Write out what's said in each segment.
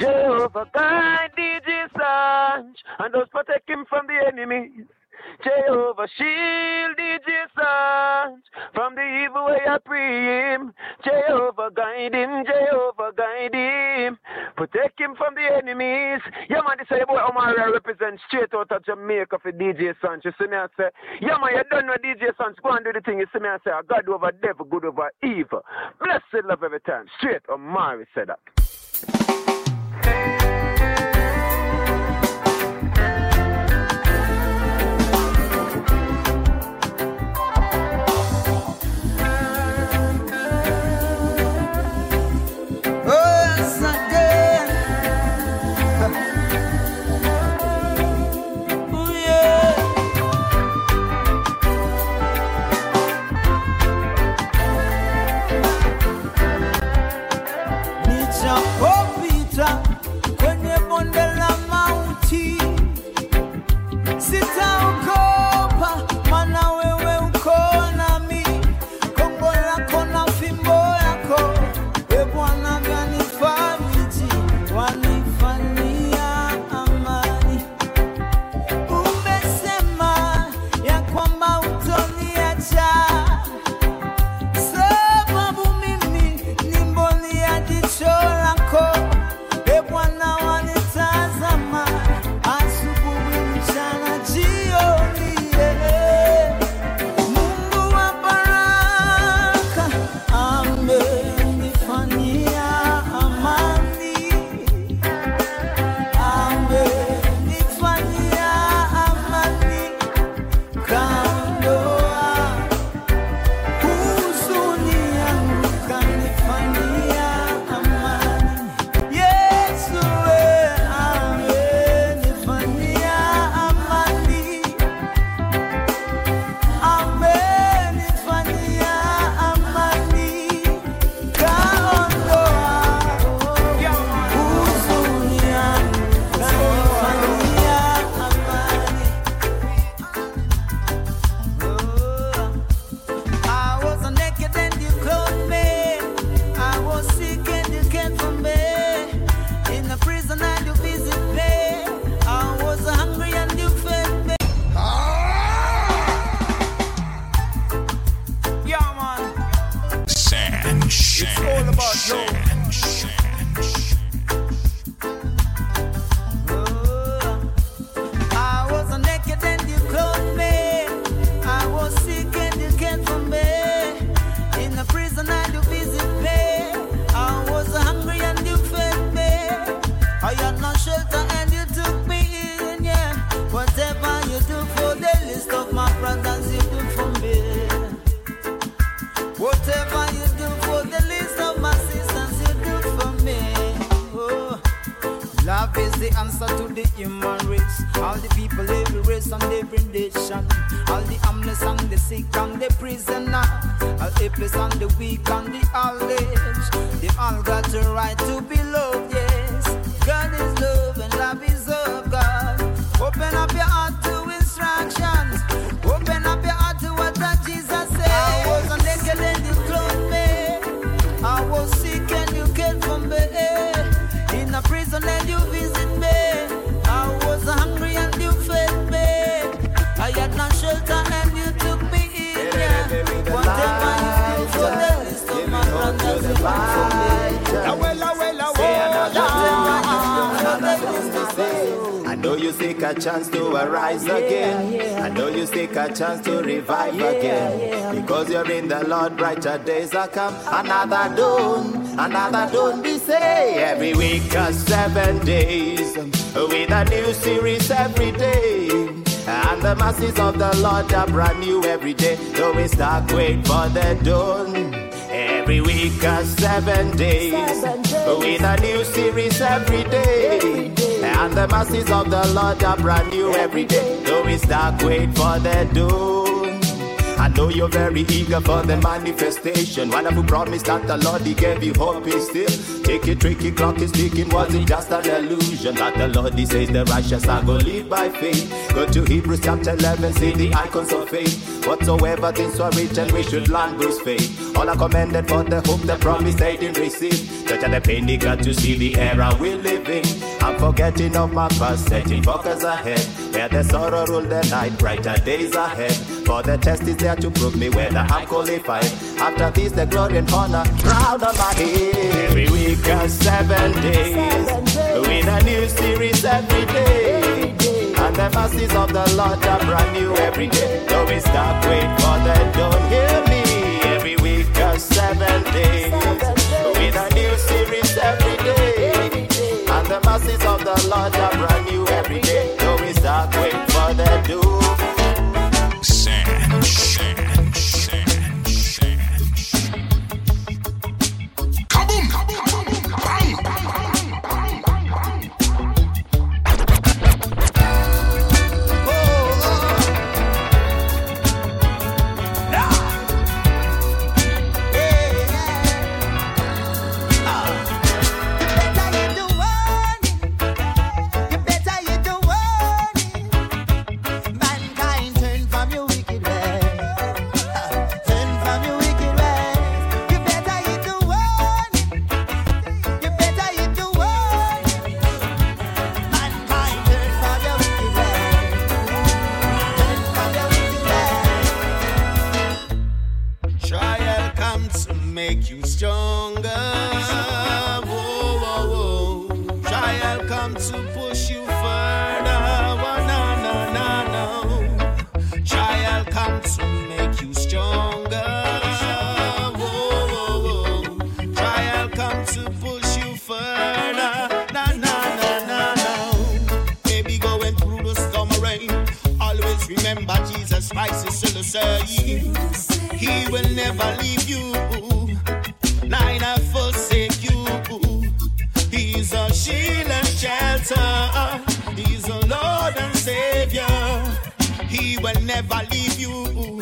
Jehovah guide DJ Sanch and those protect him from the enemy. Jehovah shield DJ Sanch from the evil way I pray him. Jehovah guide him, Jehovah guide him. Protect him from the enemies. Yeah man, this is boy Omari represent straight out of Jamaica for DJ Sanch. You see me I say, yeah man, you don't know DJ Sanch. Go and do the thing. You see me I say, God over devil, good over evil. Blessed love every time. Straight Omari said that. Nichapopita come. Another dawn, another dawn, we say. Every week are seven days. With a new series every day. And the mercies of the Lord are brand new every day. Though we start wait for the dawn. Every week are seven days. With a new series every day. And the mercies of the Lord are brand new every day. Though we start wait for the dawn. I know you're very eager for the manifestation. One of you promised that the Lord He gave you hope is still. Take it tricky, clock is ticking. Was it just an illusion that the Lord He says the righteous are gonna live by faith? Go to Hebrews chapter 11, see the icons of faith. Whatsoever things are written, we should learn Bruce faith. All are commended for the hope the promise they didn't receive. Touch at the penny got to see the era we live in. I'm forgetting of my past, setting focus ahead. Where the sorrow rule the night, brighter days ahead. For the test is there to prove me whether I'm qualified. After this, the glory and honor crown on my head. Every week seven days, with a new series every day. And the mercies of the Lord are brand new every day. Though we stop, wait for them, don't hear me. Every week and seven days, with a new series every day. Mercies of the Lord are brand new every make you stronger. Whoa, whoa, whoa. Trial come to push you further. Whoa, no, no, no, no. Trial come to make you stronger. Whoa, whoa, whoa. Trial come to push you further. No, no, no, no, no. Maybe going through the storm or rain. Always remember Jesus Christ is still the same. He will never leave you, will never leave you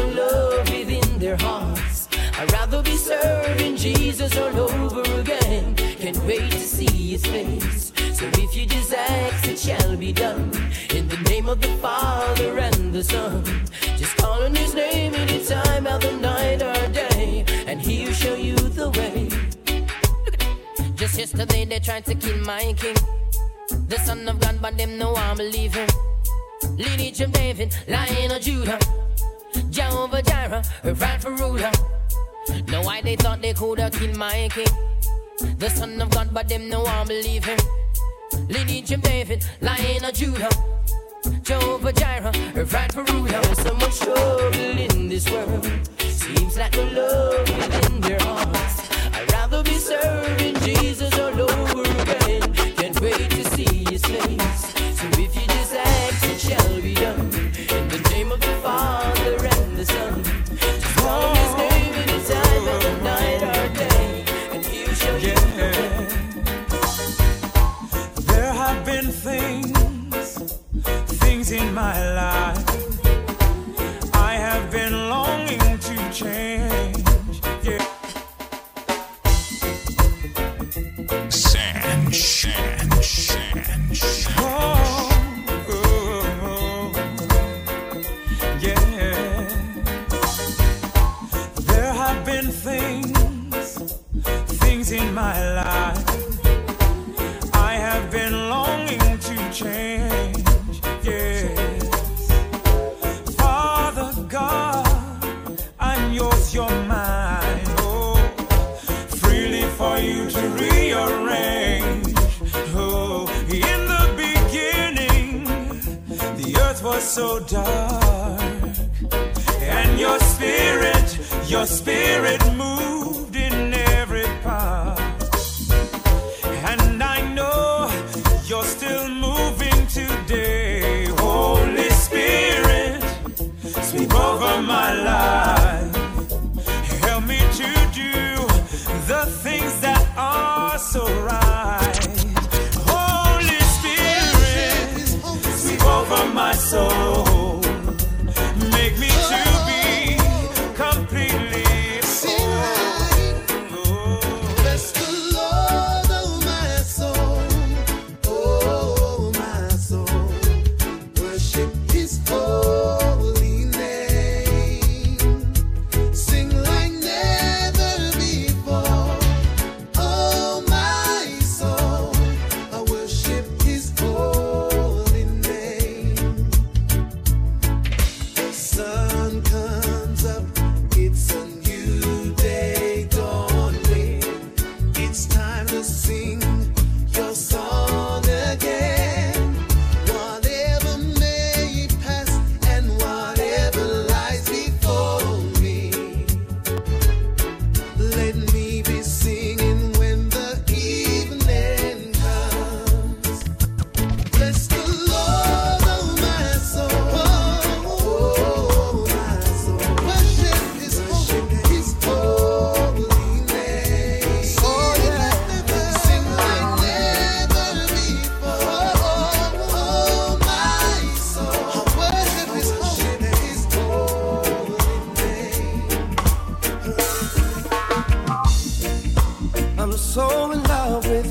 No love within their hearts. I'd rather be serving Jesus all over again. Can't wait to see his face. So if you just ask, it shall be done. In the name of the Father and the Son. Just call on his name anytime of the night or day. And he'll show you the way. Just yesterday they tried to kill my king. The son of God, but them no believe him. Lineage of David, Lion of Judah. Jehovah Jireh, her rightful ruler. Know why they thought they could have killed my king. The son of God, but them no one believe him. Lineage of David, Lion of Judah. Jehovah Jireh, her rightful ruler. There's so much trouble in this world. Seems like no love within their hearts. I'd rather be serving Jesus all over again. Can't wait to see his face. So if you just ask, it shall be done. In the name of the Father so dark, and your spirit, your spirit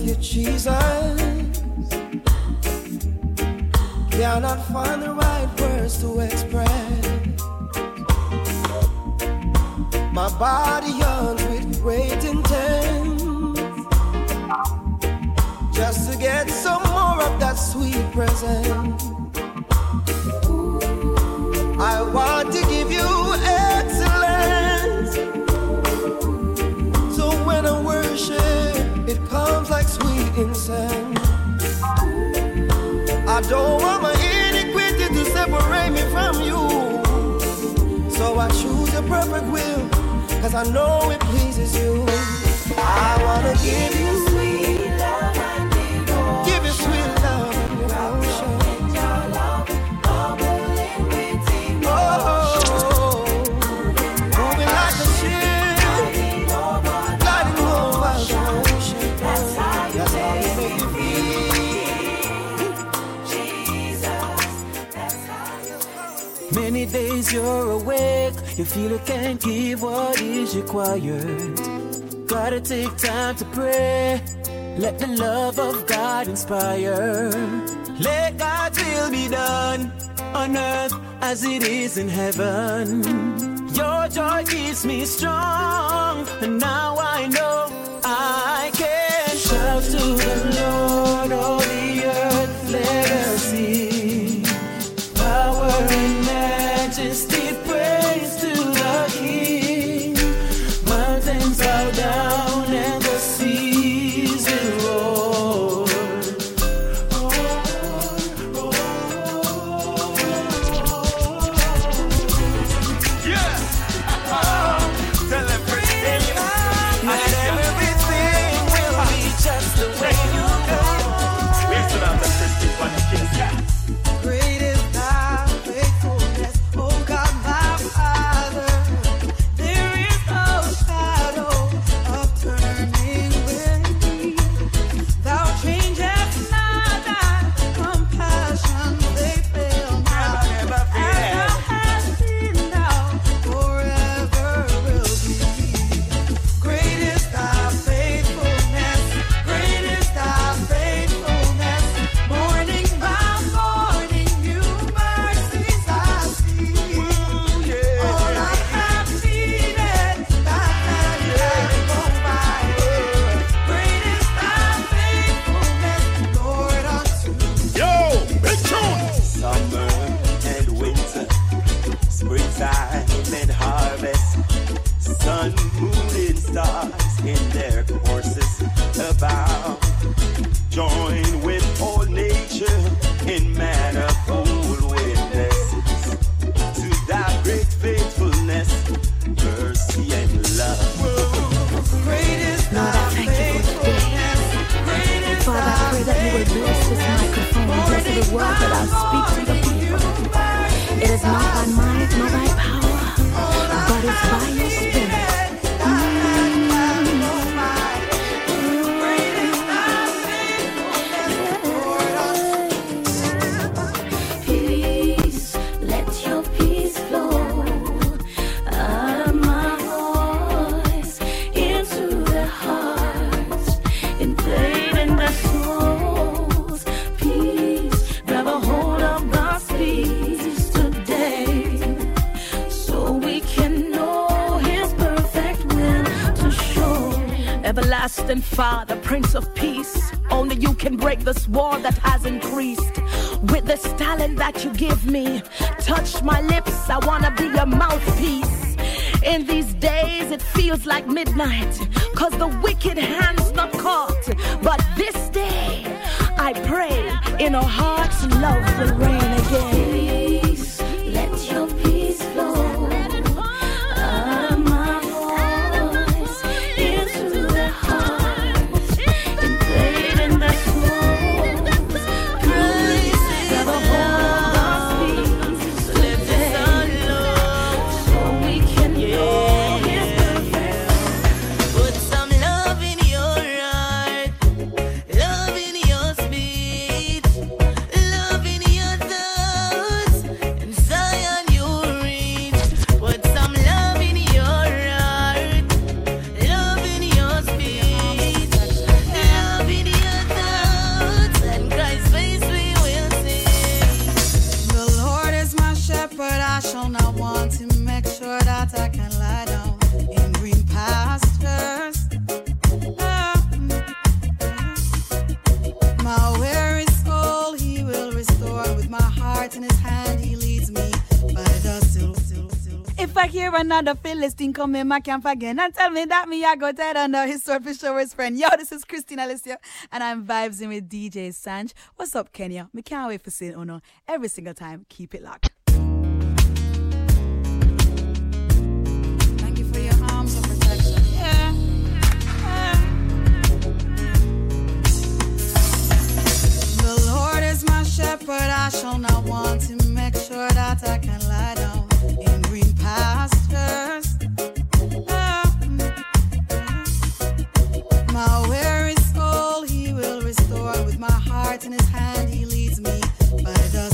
love with you, Jesus. Cannot find the right words to express. My body yearns with great intent. Just to get some more of that sweet present. Incense. I don't want my iniquity to separate me from you. So I choose your perfect will, cause I know it pleases you. I wanna give you you're awake. You feel you can't give what is required. Gotta take time to pray. Let the love of God inspire. Let God's will be done on earth as it is in heaven. Your joy keeps me strong, and now I know I can shout to the Lord. cause the wicked hand's not caught. But this day, I pray in our hearts, love will reign again. Peace. down the Philistine, come in my camp again and tell me that me I go dead under his swordfish over his friend. Yo, this is Christina Alessio and I'm vibes in with DJ Sanch. What's up, Kenya? Me can't wait for seeing Uno every single time. Keep it locked. Thank you for your arms of protection. The Lord is my shepherd, I shall not want to make sure that I can lie. in his hand, he leads me by the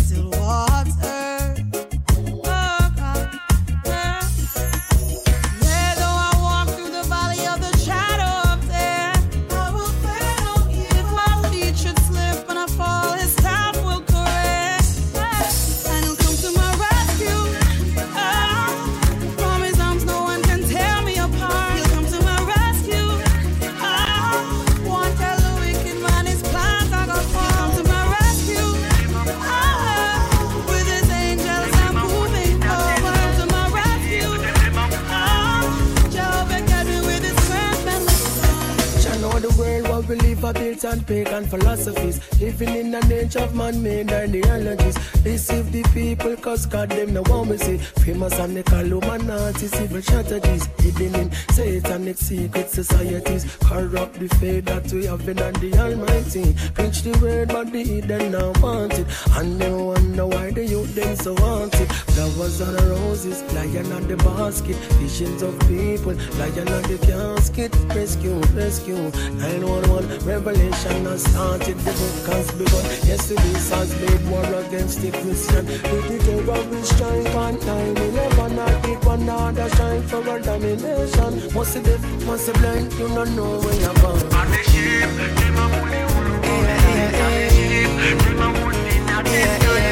pagan philosophies. Living in an age of man-made ideologies. Deceive the people cause God them no want me see. Famous and they call Illuminati civil strategies. Hidden in satanic secret societies. Corrupt the faith that we have in the Almighty. Preach the word but the hidden now want it. And they wonder why the youth them so want it. Flowers and roses, lion on the basket. Visions of people, lion on the casket. Rescue, rescue. 911 revelation has started. The book has begun. Yesterday's has made war against the Christian. With the terrorist strike on 9-11. I did one another shine for a domination. Must see deaf, must see blind. You don't know where you're born. And the sheep, them a bully who yeah, yeah, yeah. sheep, them a bully in a dead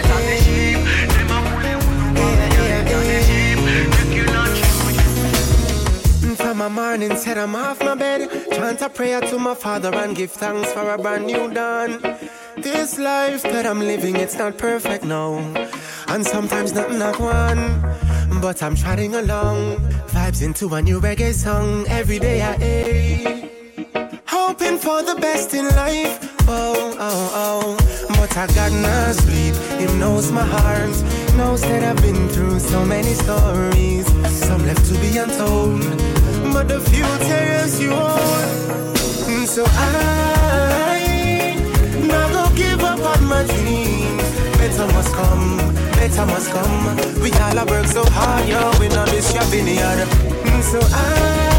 my morning, said I'm off my bed. Chant a prayer to my father and give thanks for a brand new dawn. This life that I'm living, it's not perfect, no. And sometimes nothing not one. But I'm trotting along. Vibes into a new reggae song. Every day I ache. Hoping for the best in life. Oh, oh, oh. But I got no sleep. Him knows my heart. Knows that I've been through so many stories. Some left to be untold. But the future is yours. Mm, so I not go give up on my dreams. Better must come, better must come. We all worked so hard, yo. We know this shopping yard. Mm, so I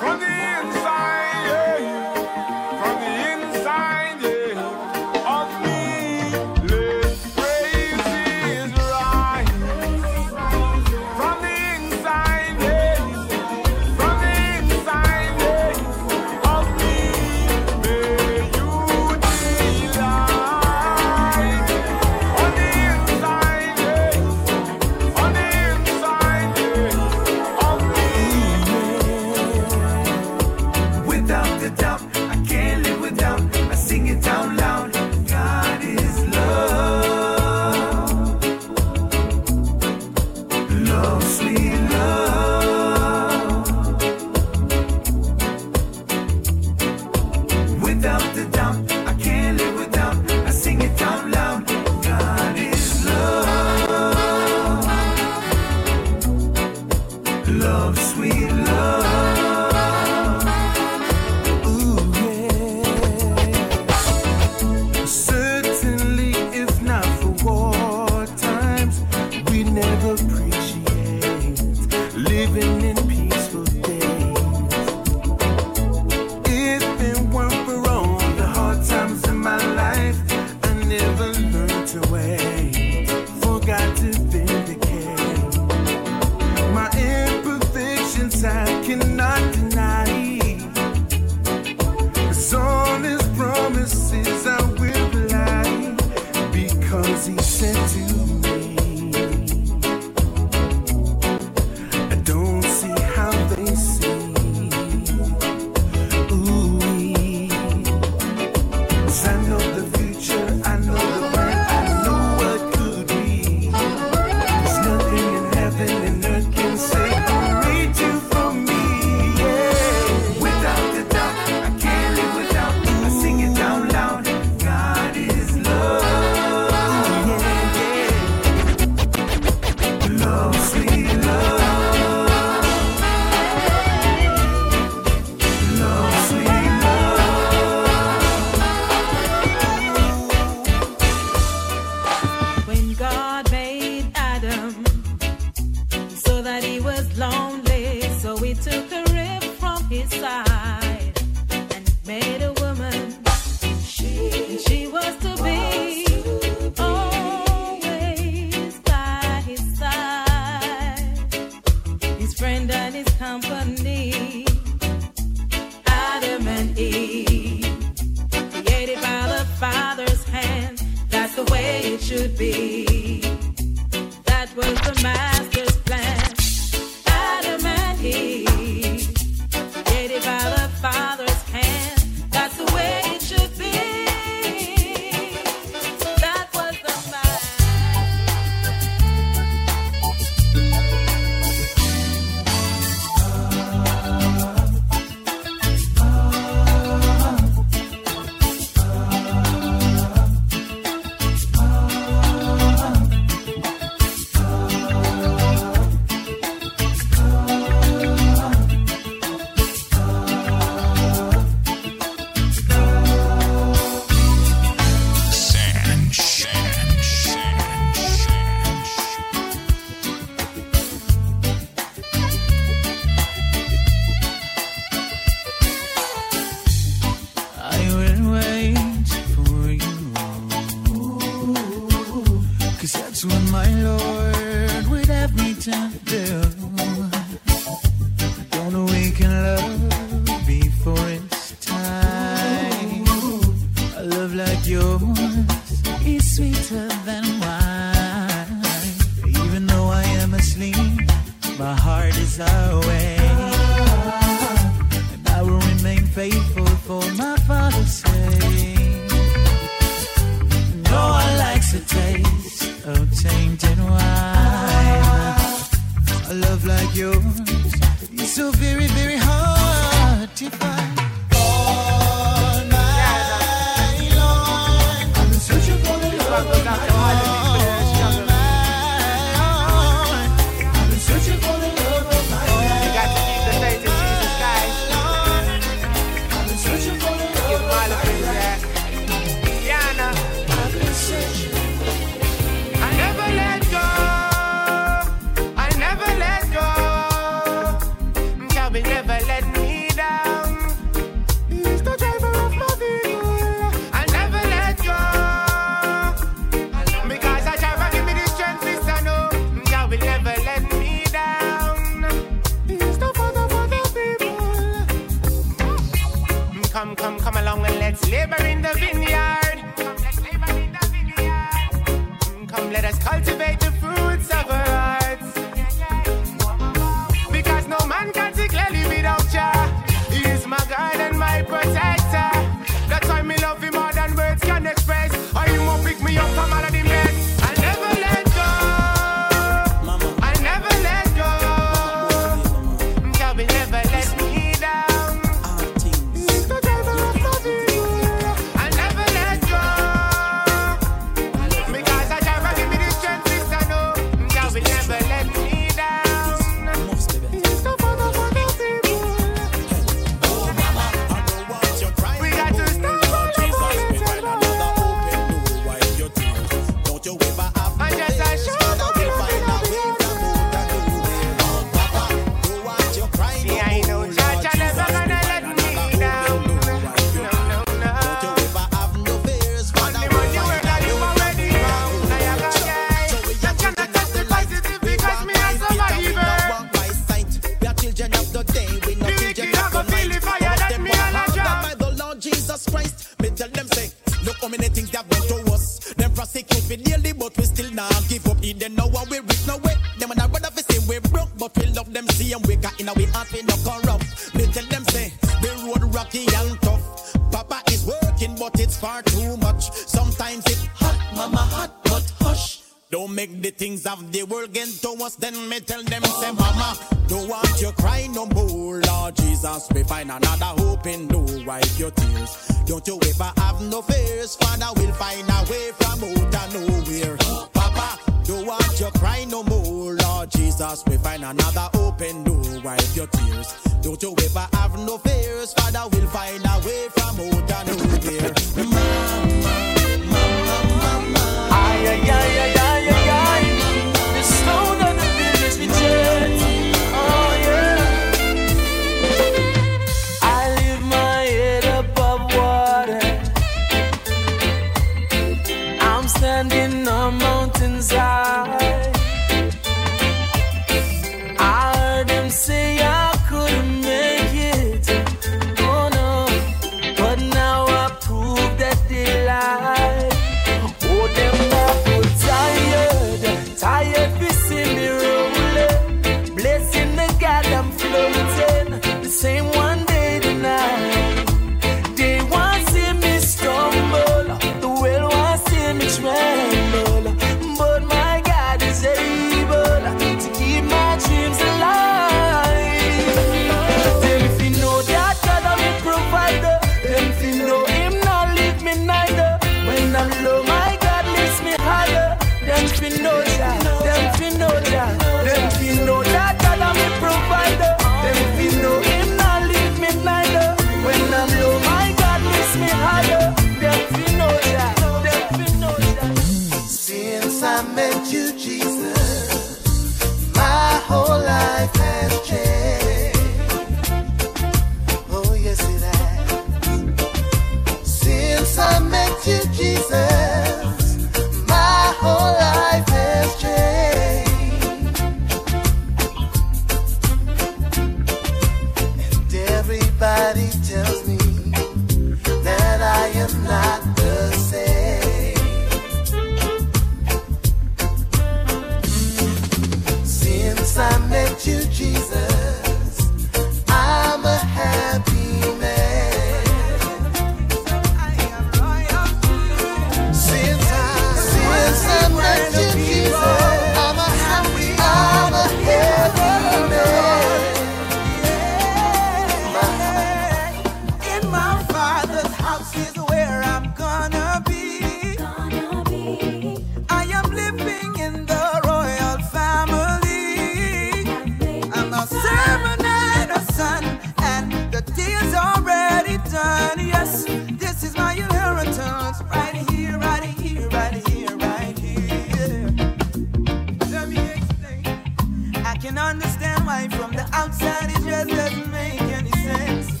can understand why from the outside it just doesn't make any sense.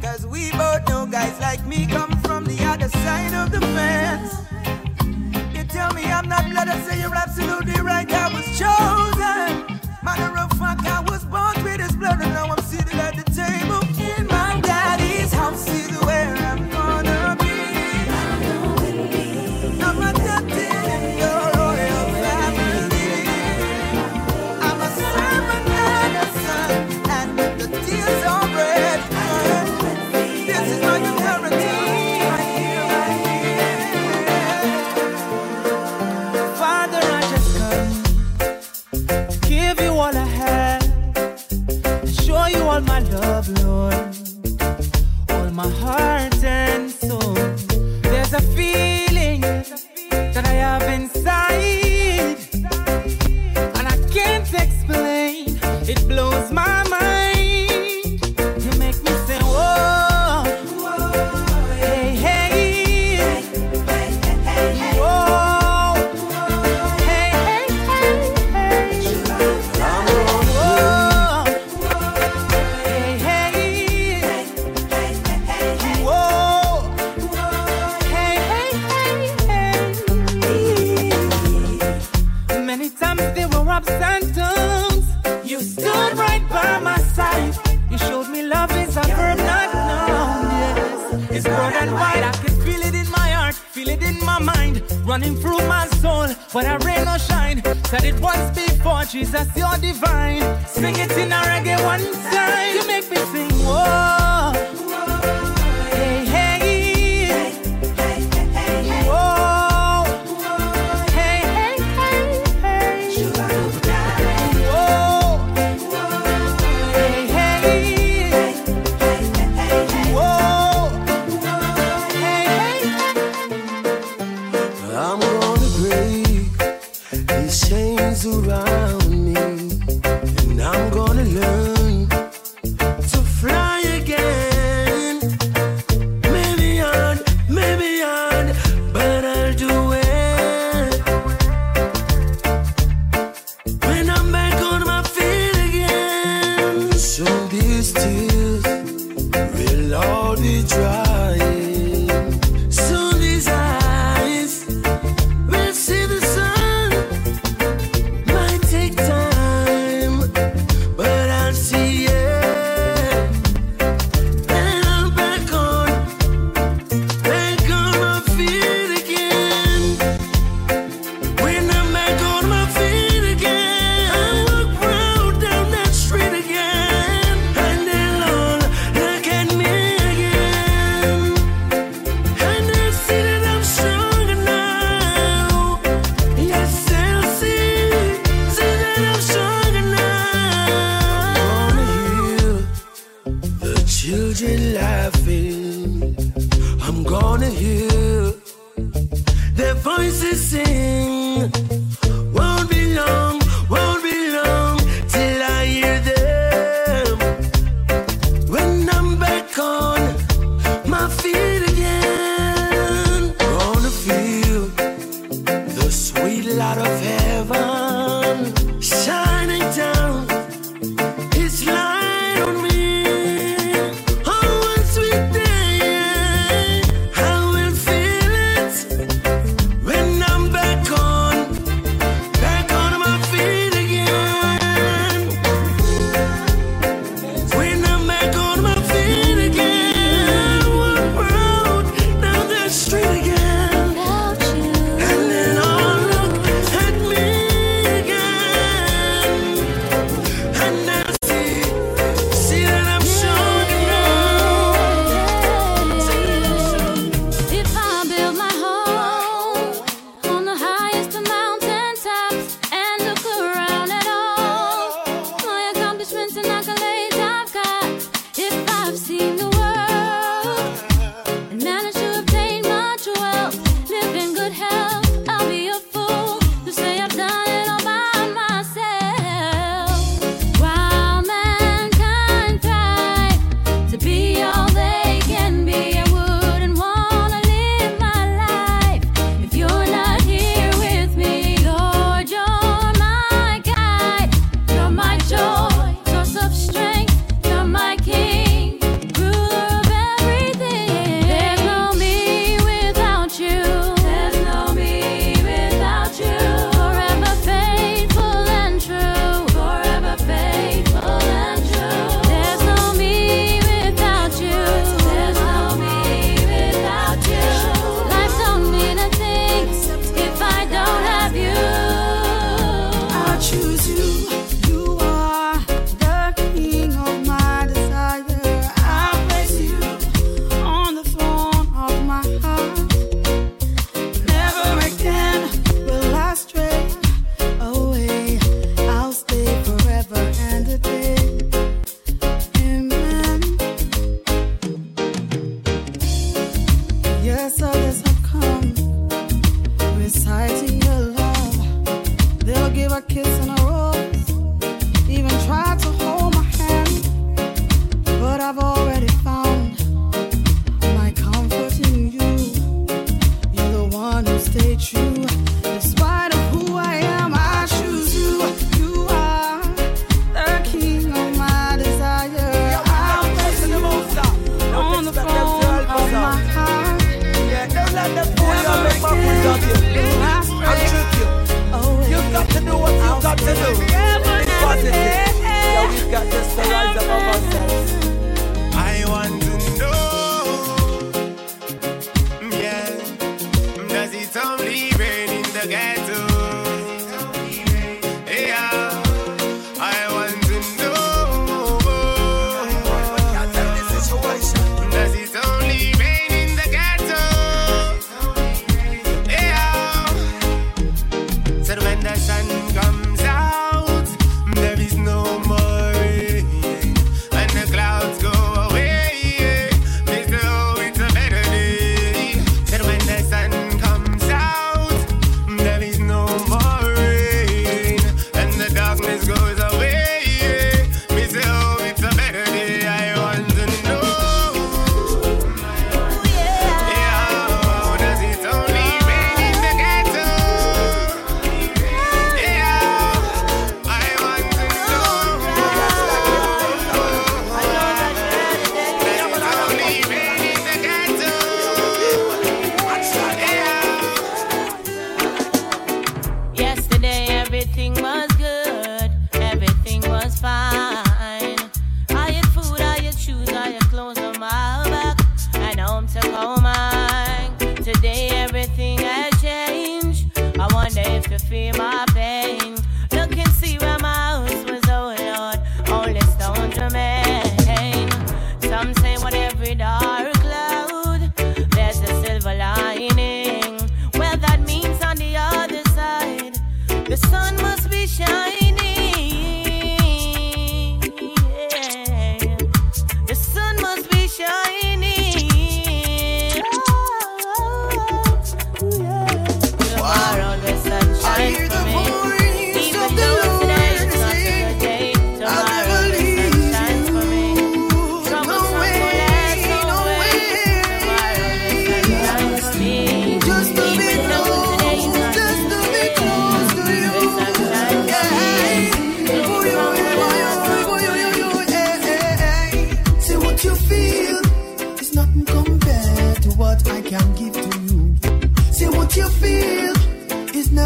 Cause we both know guys like me come from the other side of the fence. You tell me I'm not blood, I say you're absolutely right, I was chosen. Matter of fact, I was born with this blood and now I'm sitting at the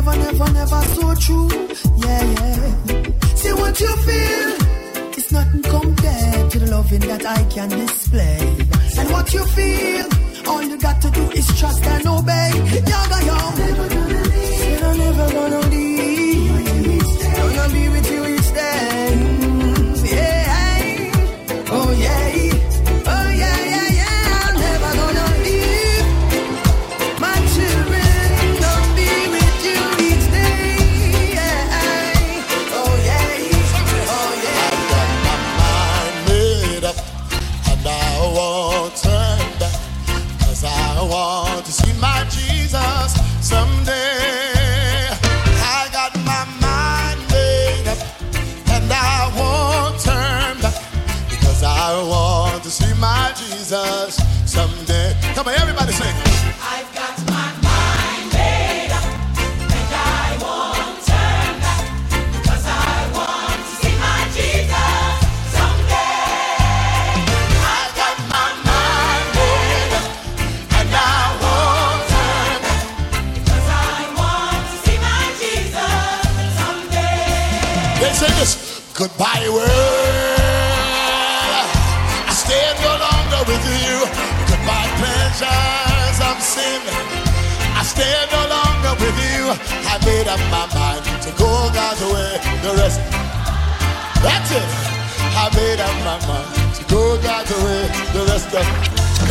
never, never, never so true. Yeah, yeah. See what you feel. It's nothing compared to the loving that I can display. And what you feel, all you got to do is trust and obey. Yaga yo. Never gonna leave. Said I'm never gonna leave. Gonna be with you each day. Yeah. Oh yeah.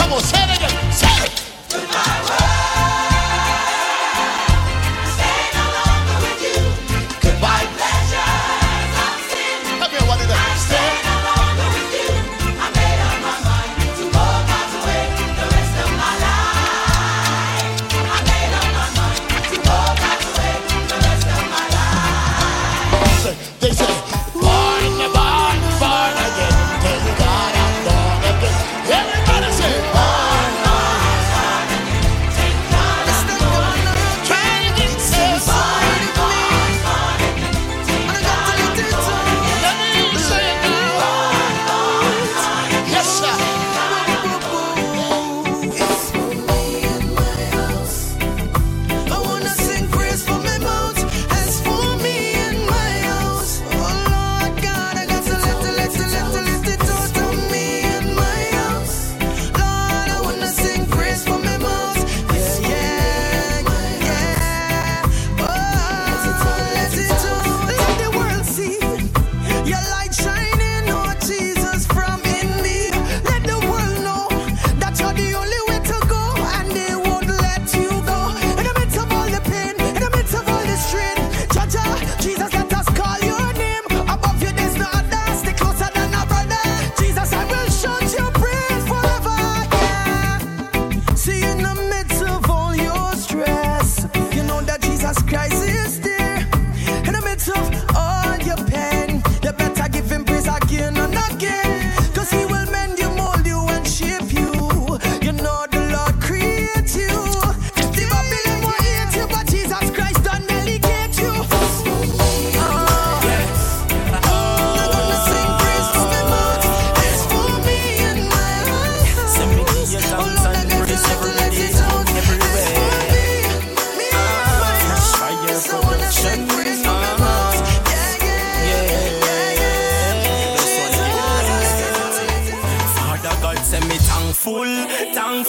como seres, seres.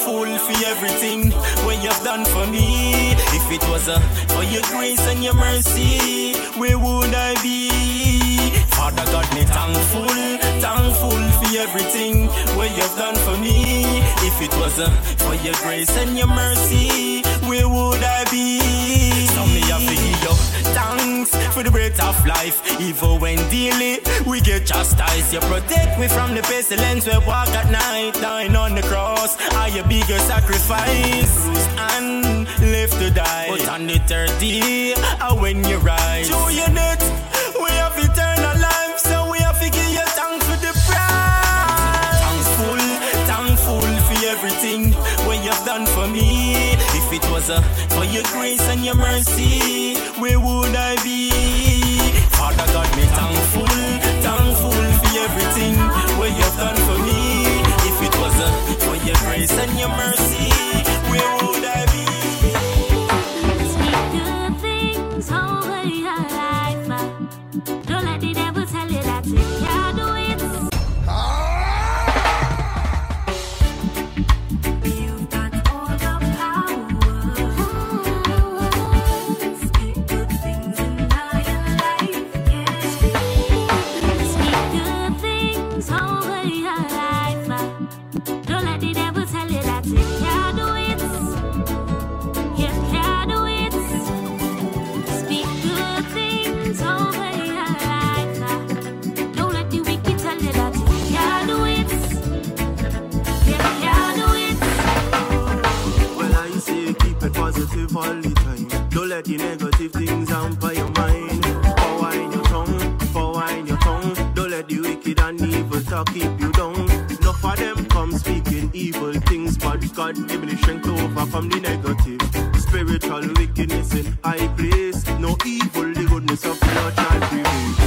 fool for everything what you've done for me. If it was uh, for your grace and your mercy, where would I be? Father God, me thankful, thankful for everything what you've done for me. If it was uh, for your grace and your mercy, where would I be? thanks for the breath of life. Even when daily we get chastised, you protect me from the pestilence. We walk at night, dying on the cross. Are your bigger sacrifice and live to die? But on the third day, when you rise, show your nuts. cause for your grace and your mercy, where would I be? Father God, me thankful, thankful for everything where you've done for me. If it wasn't for your grace and your mercy. let the negative things hamper your mind. For wine your tongue, for wine your tongue. Don't let the wicked and evil talk keep you down. No, for them come speaking evil things, but God give me the strength to overcome the negative. Spiritual wickedness in high place. No evil, the goodness of God shall prevail.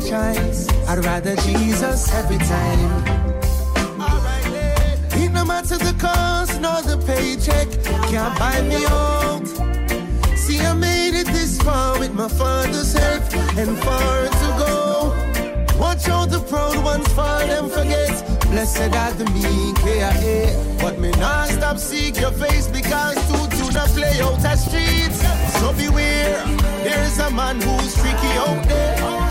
choice. I'd rather Jesus every time. Right, it no matter the cost nor the paycheck, can't buy me out. See, I made it this far with my father's help and far to go. Watch out the proud ones fall and forget. Blessed are the meek, they. But me not stop seek your face because too do not play out the streets. So beware, there's a man who's tricky out there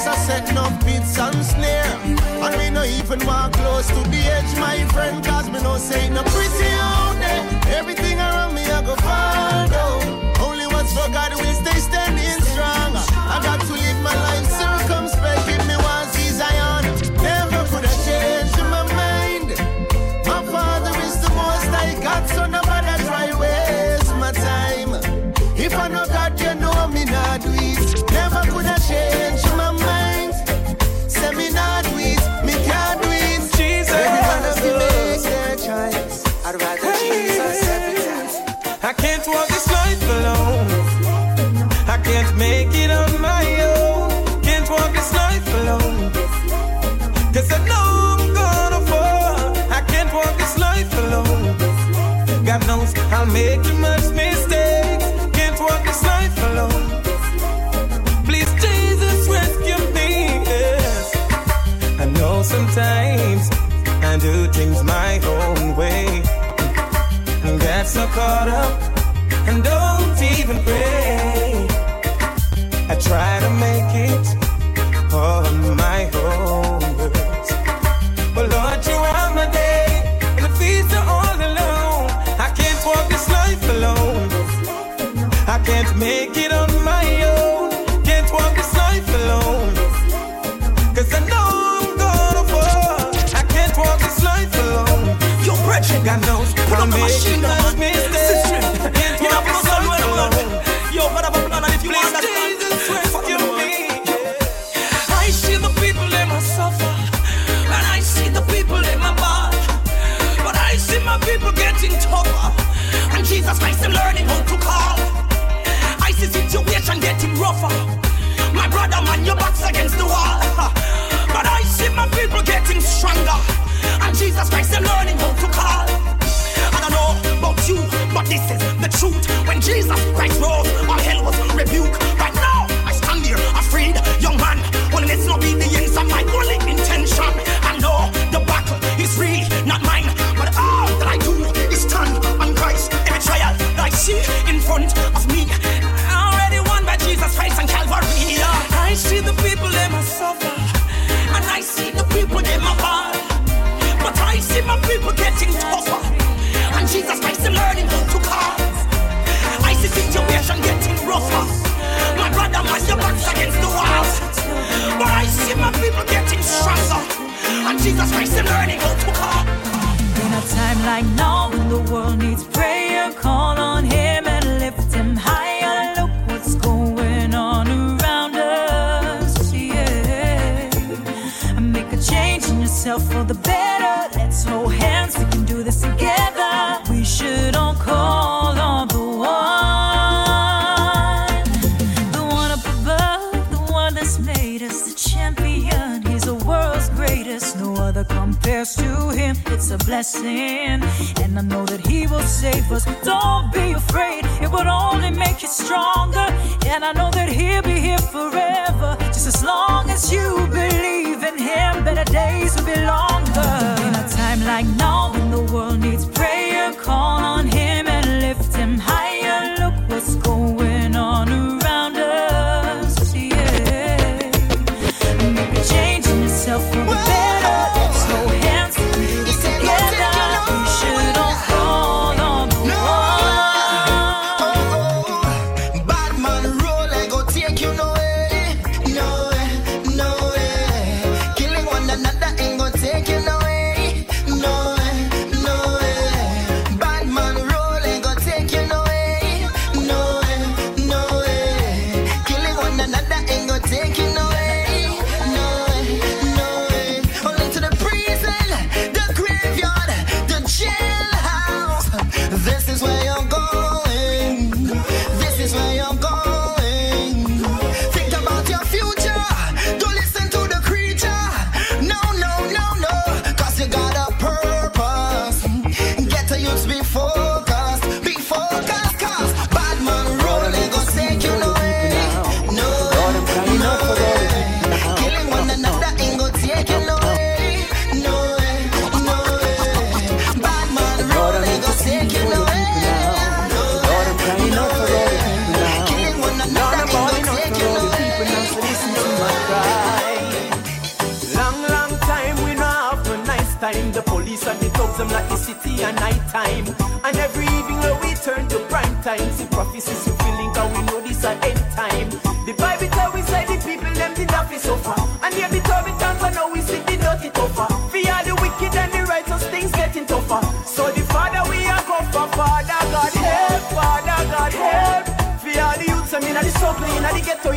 us are setting up pits and snare. And we no even walk close to the edge, my friend, cause we no say no pretty out there. Everything around me I go fall down. caught up and don't even pray. I try. God knows what I'm making. You know, I'm so well Yo, what have I? If you understand, fuck you me. I see the people in my suffer, and I see the people that my bad, but I see my people getting tougher, and Jesus Christ, I'm learning how to call. I see getting rougher. My brother, man, your against the wall. But I see my people getting stronger. And Jesus Christ, they're learning how to call. Truth. When Jesus Christ rose, to. In a time like now, when the world needs other compares to him. It's a blessing, and I know that he will save us. Don't be afraid, it will only make you stronger. And I know that he'll be here forever, just as long as you believe in him. Better days will be longer. In a time like now, when the world needs prayer, call on him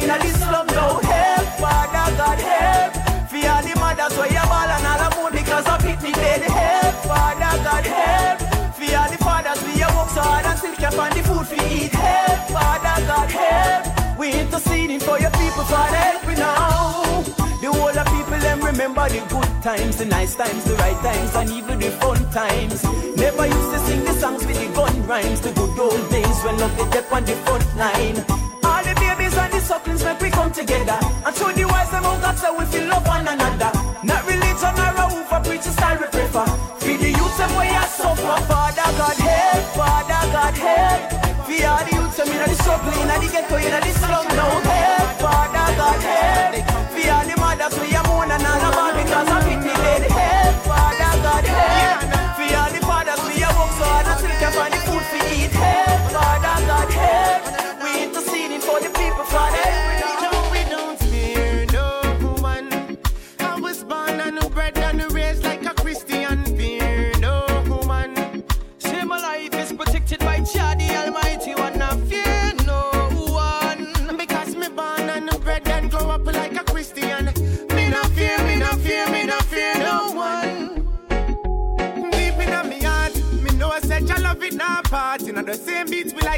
in the slum, now help, Father God help. All the mothers where you ball and all the moon because of it, me dead help, Father God help. All the fathers we you work so hard and still can't find the food for eat, help, Father God help. We interceding for your people, Father help me now. The whole of people them remember the good times, the nice times, the right times, and even the fun times. Never used to sing the songs with the gun rhymes, the good old days when love the death on the front line. Sucklings make we come together. And show the wise them how God say we feel love one another. Not religion or a who for preacher style we prefer. Feed the youth them way I suffer. Father God help, Father God help. For all the youth them in the struggle, in the ghetto, in the slum now help, Father God help. For all the mothers we are mourn and all about because of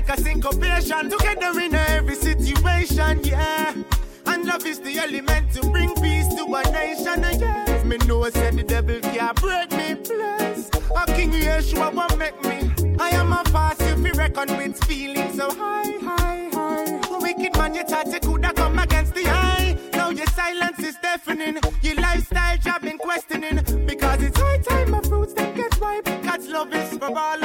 like a syncopation. Together in every situation, yeah. And love is the element to bring peace to a nation, uh, yes. Me know said the devil can't break me, plus. A King Yeshua won't make me. I am a fast if you reckon with feelings so high, high, high. Wicked man, you thought you coulda come against the eye. Now your silence is deafening. Your lifestyle job been questioning. Because it's high time my fruits that get ripe. God's love is for all